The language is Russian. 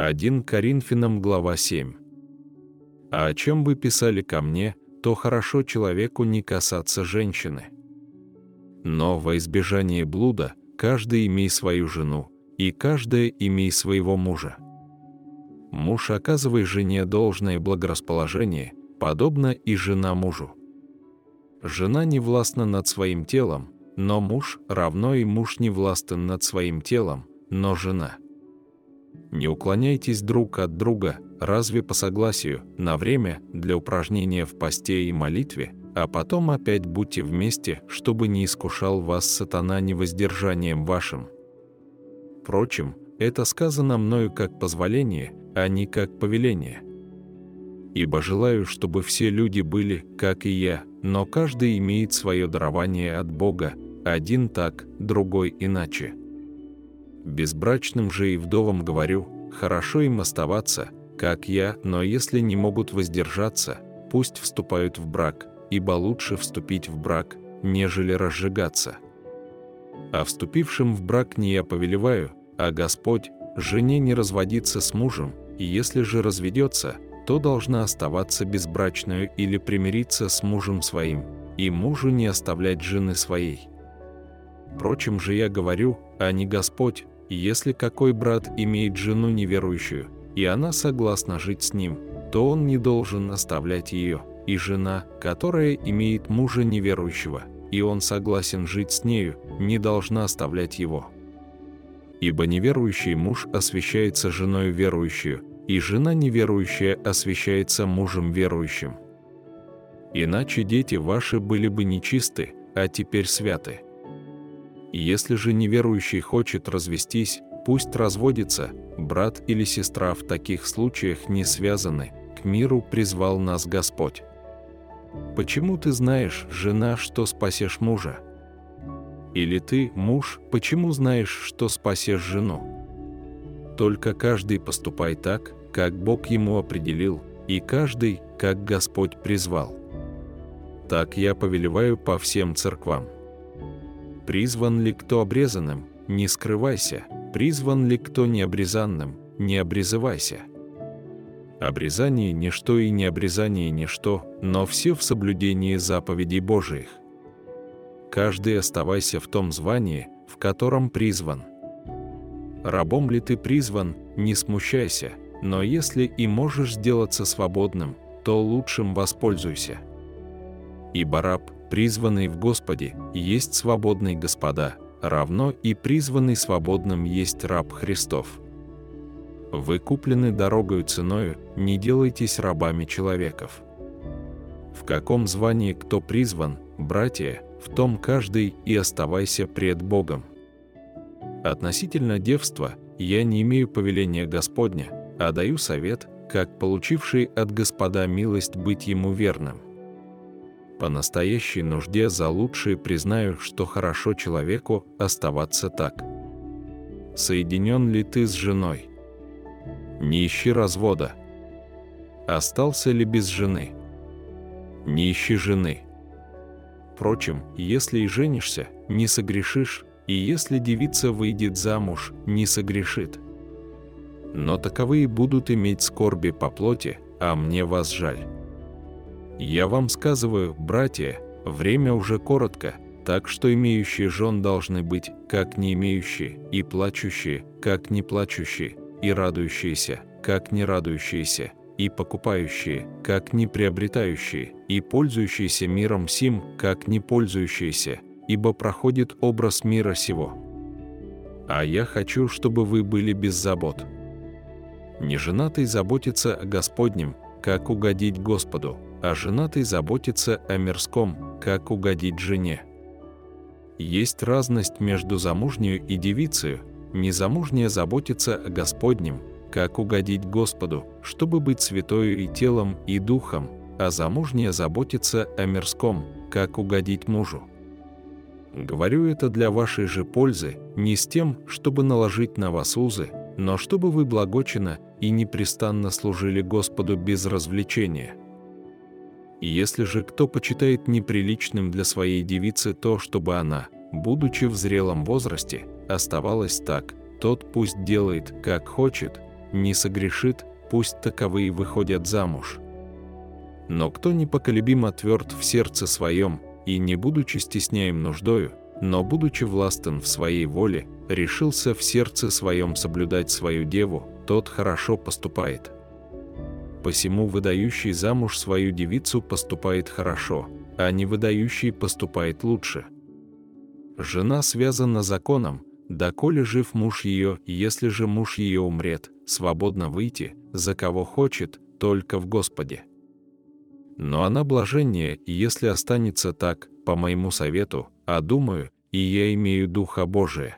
1 Коринфянам глава 7. А о чем вы писали ко мне, то хорошо человеку не касаться женщины. Но во избежание блуда каждый имей свою жену, и каждая имей своего мужа. Муж оказывай жене должное благорасположение, подобно и жена мужу. Жена не властна над своим телом, но муж равно и муж не властен над своим телом, но жена. Не уклоняйтесь друг от друга, разве по согласию, на время для упражнения в посте и молитве, а потом опять будьте вместе, чтобы не искушал вас сатана невоздержанием вашим. Впрочем, это сказано мною как позволение, а не как повеление. Ибо желаю, чтобы все люди были, как и я, но каждый имеет свое дарование от Бога, один так, другой иначе. Безбрачным же и вдовам говорю, хорошо им оставаться, как я, но если не могут воздержаться, пусть вступают в брак, ибо лучше вступить в брак, нежели разжигаться. А вступившим в брак не я повелеваю, а Господь, жене не разводиться с мужем, и если же разведется, то должна оставаться безбрачную или примириться с мужем своим, и мужу не оставлять жены своей. Впрочем же я говорю, а не Господь, если какой брат имеет жену неверующую, и она согласна жить с ним, то он не должен оставлять ее, и жена, которая имеет мужа неверующего, и он согласен жить с нею, не должна оставлять его. Ибо неверующий муж освящается женой верующую, и жена неверующая освящается мужем верующим. Иначе дети ваши были бы нечисты, а теперь святы. Если же неверующий хочет развестись, пусть разводится, брат или сестра в таких случаях не связаны, к миру призвал нас Господь. Почему ты знаешь, жена, что спасешь мужа? Или ты, муж, почему знаешь, что спасешь жену? Только каждый поступай так, как Бог ему определил, и каждый, как Господь призвал. Так я повелеваю по всем церквам. Призван ли кто обрезанным, не скрывайся, призван ли кто необрезанным, не обрезывайся. Обрезание – ничто и необрезание – ничто, но все в соблюдении заповедей Божиих. Каждый оставайся в том звании, в котором призван. Рабом ли ты призван, не смущайся, но если и можешь сделаться свободным, то лучшим воспользуйся. Ибо раб призванный в Господе, есть свободный Господа, равно и призванный свободным есть раб Христов. Вы куплены дорогою ценою, не делайтесь рабами человеков. В каком звании кто призван, братья, в том каждый и оставайся пред Богом. Относительно девства я не имею повеления Господня, а даю совет, как получивший от Господа милость быть ему верным по настоящей нужде за лучшее признаю, что хорошо человеку оставаться так. Соединен ли ты с женой? Не ищи развода. Остался ли без жены? Не ищи жены. Впрочем, если и женишься, не согрешишь, и если девица выйдет замуж, не согрешит. Но таковые будут иметь скорби по плоти, а мне вас жаль. Я вам сказываю, братья, время уже коротко, так что имеющие жен должны быть, как не имеющие, и плачущие, как не плачущие, и радующиеся, как не радующиеся, и покупающие, как не приобретающие, и пользующиеся миром сим, как не пользующиеся, ибо проходит образ мира сего. А я хочу, чтобы вы были без забот. Неженатый заботится о Господнем, как угодить Господу, а женатый заботится о мирском, как угодить жене. Есть разность между замужней и девицей. Незамужняя заботится о Господнем, как угодить Господу, чтобы быть святою и телом, и духом, а замужняя заботится о мирском, как угодить мужу. Говорю это для вашей же пользы, не с тем, чтобы наложить на вас узы, но чтобы вы благочинно и непрестанно служили Господу без развлечения. Если же кто почитает неприличным для своей девицы то, чтобы она, будучи в зрелом возрасте, оставалась так, тот пусть делает, как хочет, не согрешит, пусть таковые выходят замуж. Но кто непоколебимо тверд в сердце своем, и не будучи стесняем нуждою, но будучи властен в своей воле, решился в сердце своем соблюдать свою деву, тот хорошо поступает. Посему выдающий замуж свою девицу поступает хорошо, а не выдающий поступает лучше. Жена связана законом, доколе жив муж ее, если же муж ее умрет, свободно выйти, за кого хочет, только в Господе. Но она блаженнее, если останется так, по моему совету, а думаю, и я имею Духа Божия.